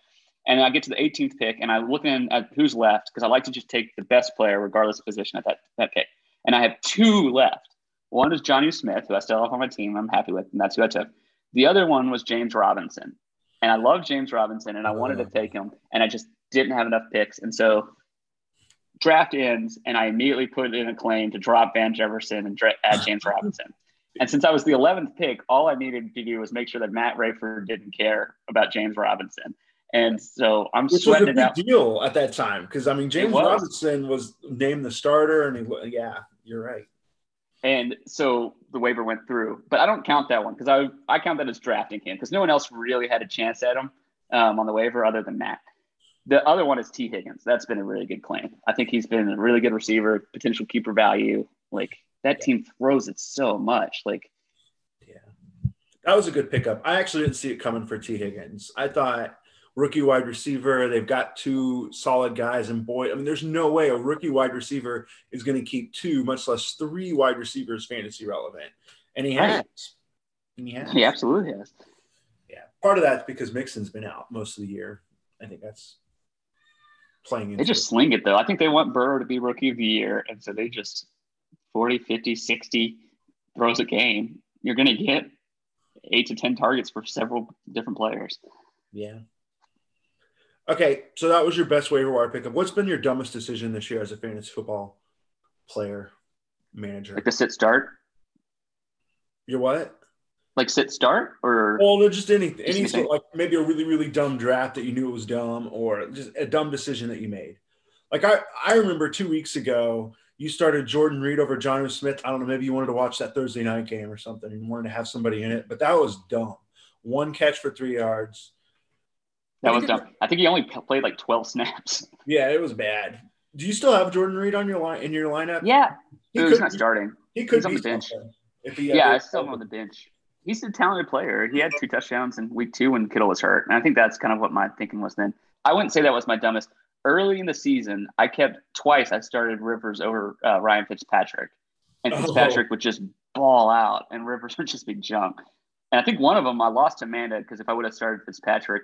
And I get to the 18th pick, and I'm looking at who's left because I like to just take the best player regardless of position at that that pick. And I have two left. One is Jonnu Smith, who I still have on my team. I'm happy with, and that's who I took. The other one was James Robinson, and I love James Robinson, and I wanted to take him, and I just didn't have enough picks, and so draft ends, and I immediately put in a claim to drop Van Jefferson and dra- add James Robinson. And since I was the 11th pick, all I needed to do was make sure that Matt Rayford didn't care about James Robinson. And so I'm Which was a sweating big out. deal at that time because I mean James was. Robinson was named the starter and he yeah you're right. And so the waiver went through, but I don't count that one because I I count that as drafting him because no one else really had a chance at him um, on the waiver other than Matt. The other one is Tee Higgins. That's been a really good claim. I think he's been a really good receiver, potential keeper value. Like that team throws it so much. Like yeah, That was a good pickup. I actually didn't see it coming for Tee Higgins. I thought rookie wide receiver. They've got two solid guys, and boy, I mean, there's no way a rookie wide receiver is going to keep two, much less three wide receivers fantasy relevant. And he has. Right. And he has. he absolutely has. Yeah. Part of that's because Mixon's been out most of the year. I think that's playing They just sling it though. I think they want Burrow to be rookie of the year. And so they just 40, 50, 60 throws a game. You're going to get eight to 10 targets for several different players. Yeah. Okay, so that was your best waiver wire pickup. What's been your dumbest decision this year as a fantasy football player manager? Like the sit start, Your what? Like sit start or Well, no, just anything, any sort like maybe a really, really dumb draft that you knew it was dumb, or just a dumb decision that you made. Like I, I remember two weeks ago, you started Jordan Reed over John Smith. I don't know, maybe you wanted to watch that Thursday night game or something, and wanted to have somebody in it, but that was dumb. One catch for three yards. that was dumb. I think he only played like 12 snaps. [LAUGHS] Yeah, it was bad. Do you still have Jordan Reed on your line in your lineup? Yeah. he He could was not starting. He could he's on the bench. something if he Yeah, I still on the bench. He's a talented player. He had two touchdowns in week two when Kittle was hurt. And I think that's kind of what my thinking was then. I wouldn't say that was my dumbest. Early in the season, I kept twice I started Rivers over uh, Ryan Fitzpatrick. and Oh. Fitzpatrick would just ball out, and Rivers [LAUGHS] would just be junk. And I think one of them I lost to Amanda because if I would have started Fitzpatrick,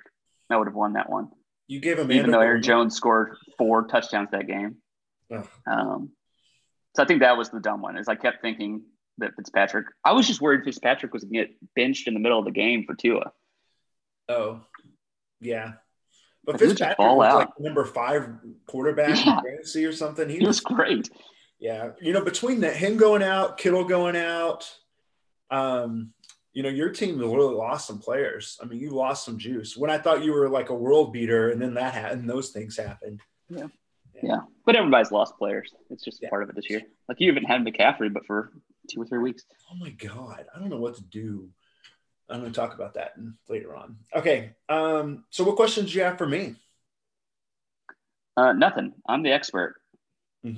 I would have won that one. You gave him Even though Aaron Jones scored four touchdowns that game. Ugh. Um, so I think that was the dumb one. Is I kept thinking that Fitzpatrick. I was just worried Fitzpatrick was going to get benched in the middle of the game for Tua. Oh, yeah. But But he would just Fitzpatrick was like number five quarterback Yeah. in fantasy or something. He He was was great. Yeah, you know, between that him going out, Kittle going out, um, you know, your team really lost some players. I mean, you lost some juice. When I thought you were like a world beater, and then that happened, and those things happened. Yeah, Yeah. but everybody's lost players. It's just Yeah. part of it this year. Like you haven't had McCaffrey, but for two or three weeks. Oh my god, I don't know what to do. I'm going to talk about that later on. Okay, um, so what questions do you have for me? Uh, nothing. I'm the expert. [LAUGHS] so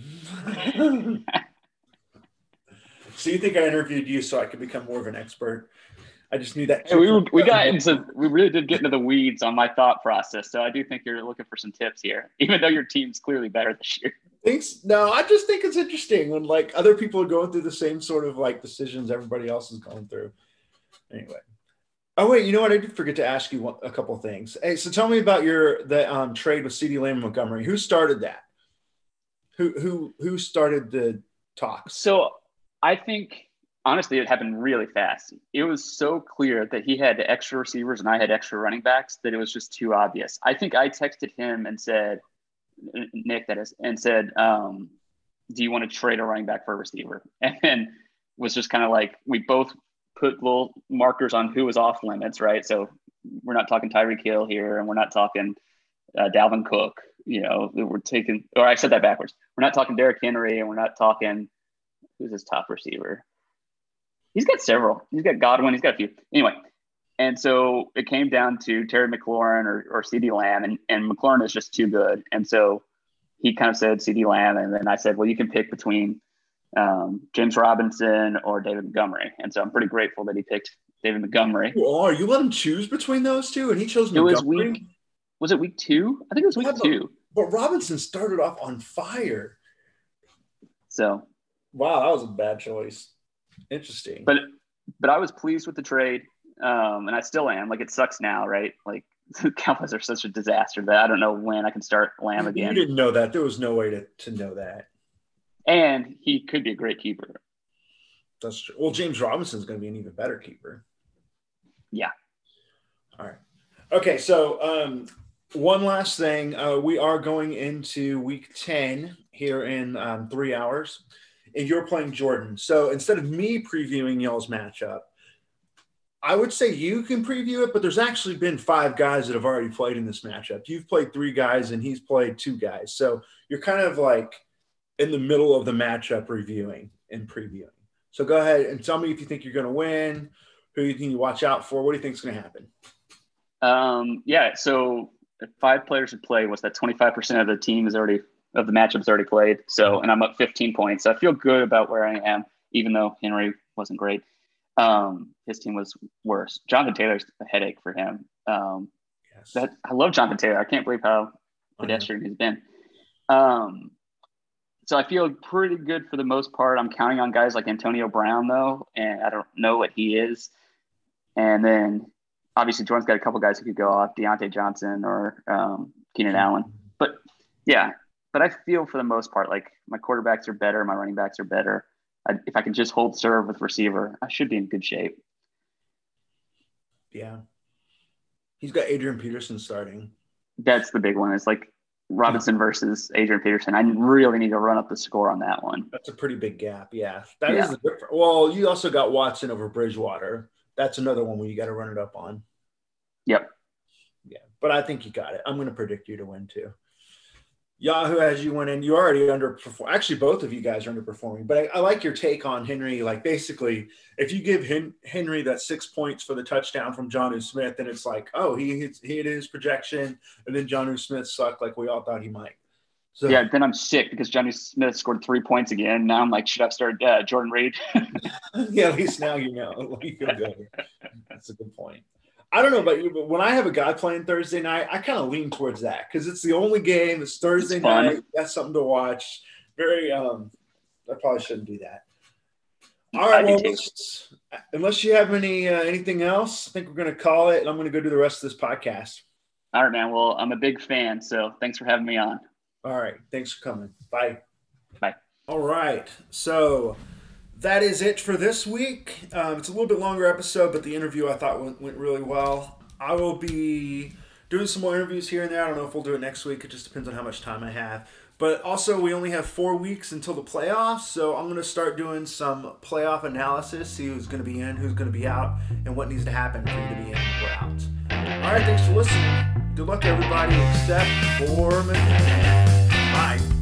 you think I interviewed you so I could become more of an expert? I just knew that. Hey, we were, we got into we really did get into the weeds on my thought process. So I do think you're looking for some tips here, even though your team's clearly better this year. Thanks. No, I just think it's interesting when like other people are going through the same sort of like decisions everybody else is going through. Anyway. Oh wait, you know what? I did forget to ask you a couple things. Hey, so tell me about your the um, trade with CeeDee Lamb Montgomery. Who started that? Who who who started the talk? So I think honestly, it happened really fast. It was so clear that he had extra receivers and I had extra running backs that it was just too obvious. I think I texted him and said, Nick, that is, and said, um, "Do you want to trade a running back for a receiver?" [LAUGHS] And was just kind of like we both put little markers on who was off limits, right? So we're not talking Tyreek Hill here, and we're not talking uh, Dalvin Cook. You know, we're taking, or I said that backwards. We're not talking Derrick Henry, and we're not talking who's his top receiver. He's got several. He's got Godwin. He's got a few. Anyway, and so it came down to Terry McLaurin or, or CeeDee Lamb, and, and McLaurin is just too good. And so he kind of said CeeDee Lamb, and then I said, well, you can pick between um, James Robinson or David Montgomery. And so I'm pretty grateful that he picked David Montgomery. You are you let him choose between those two, and he chose It was Montgomery. week. Was it week two? I think it was week Yeah, but- two. But Robinson started off on fire. So, Wow, that was a bad choice. Interesting. but but I was pleased with the trade, um, and I still am. Like it sucks now, right? Like the [LAUGHS] Cowboys are such a disaster that I don't know when I can start Lamb again. you didn't know that. There was no way to, to know that. And he could be a great keeper. That's true. Well, James Robinson's going to be an even better keeper. Yeah. All right. Okay. So, um, one last thing. Uh, we are going into week 10 here in um, three hours, and you're playing Jordan. So, instead of me previewing y'all's matchup, I would say you can preview it, but there's actually been five guys that have already played in this matchup. You've played three guys, and he's played two guys. So, you're kind of like in the middle of the matchup reviewing and previewing. So go ahead and tell me if you think you're going to win, who you think you watch out for. What do you think is going to happen? Um, yeah. So five players would play, what's that? Twenty five percent of the team is already of the matchups already played. So and I'm up 15 points. So I feel good about where I am, even though Henry wasn't great. Um, his team was worse. Jonathan Taylor's a headache for him. Um, Yes. that I love Jonathan Taylor. I can't believe how pedestrian he's been. Um, so I feel pretty good for the most part. I'm counting on guys like Antonio Brown though, and I don't know what he is. And then obviously Jordan's got a couple guys who could go off, Diontae Johnson or um, Keenan Allen. But yeah, but I feel for the most part like my quarterbacks are better, my running backs are better. I, if I can just hold serve with receiver, I should be in good shape. Yeah. He's got Adrian Peterson starting. That's the big one. It's like Robinson versus Adrian Peterson. I really need to run up the score on that one. That's a pretty big gap. Yeah. that is Yeah. the difference. Well, you also got Watson over Bridgewater. That's another one where you got to run it up on. Yep. Yeah. But I think you got it. I'm going to predict you to win too. Yahoo has you winning. You already underperform. Actually, both of you guys are underperforming. But I, I like your take on Henry. Like basically, if you give Hen- Henry that six points for the touchdown from John Smith, then it's like, oh, he hits, he hit his projection, and then John Smith sucked like we all thought he might. So Yeah, then I'm sick because Jonnu Smith scored three points again. Now I'm like, should I started uh, Jordan Reed? [LAUGHS] yeah, at least now you know. [LAUGHS] You feel good. That's a good point. I don't know about you, but when I have a guy playing Thursday night, I kind of lean towards that because it's the only game. It's Thursday It's night. That's something to watch. Very. um I probably shouldn't do that. All right. Well, unless you have any uh, anything else, I think we're going to call it, and I'm going to go do the rest of this podcast. All right, man. Well, I'm a big fan, so thanks for having me on. All right. Thanks for coming. Bye. Bye. All right. So that is it for this week. Um, it's a little bit longer episode, but the interview I thought went, went really well. I will be doing some more interviews here and there. I don't know if we'll do it next week. It just depends on how much time I have. But also, we only have four weeks until the playoffs, so I'm going to start doing some playoff analysis, see who's going to be in, who's going to be out, and what needs to happen for you to be in or out. All right, thanks for listening. Good luck, everybody, except for. Bye.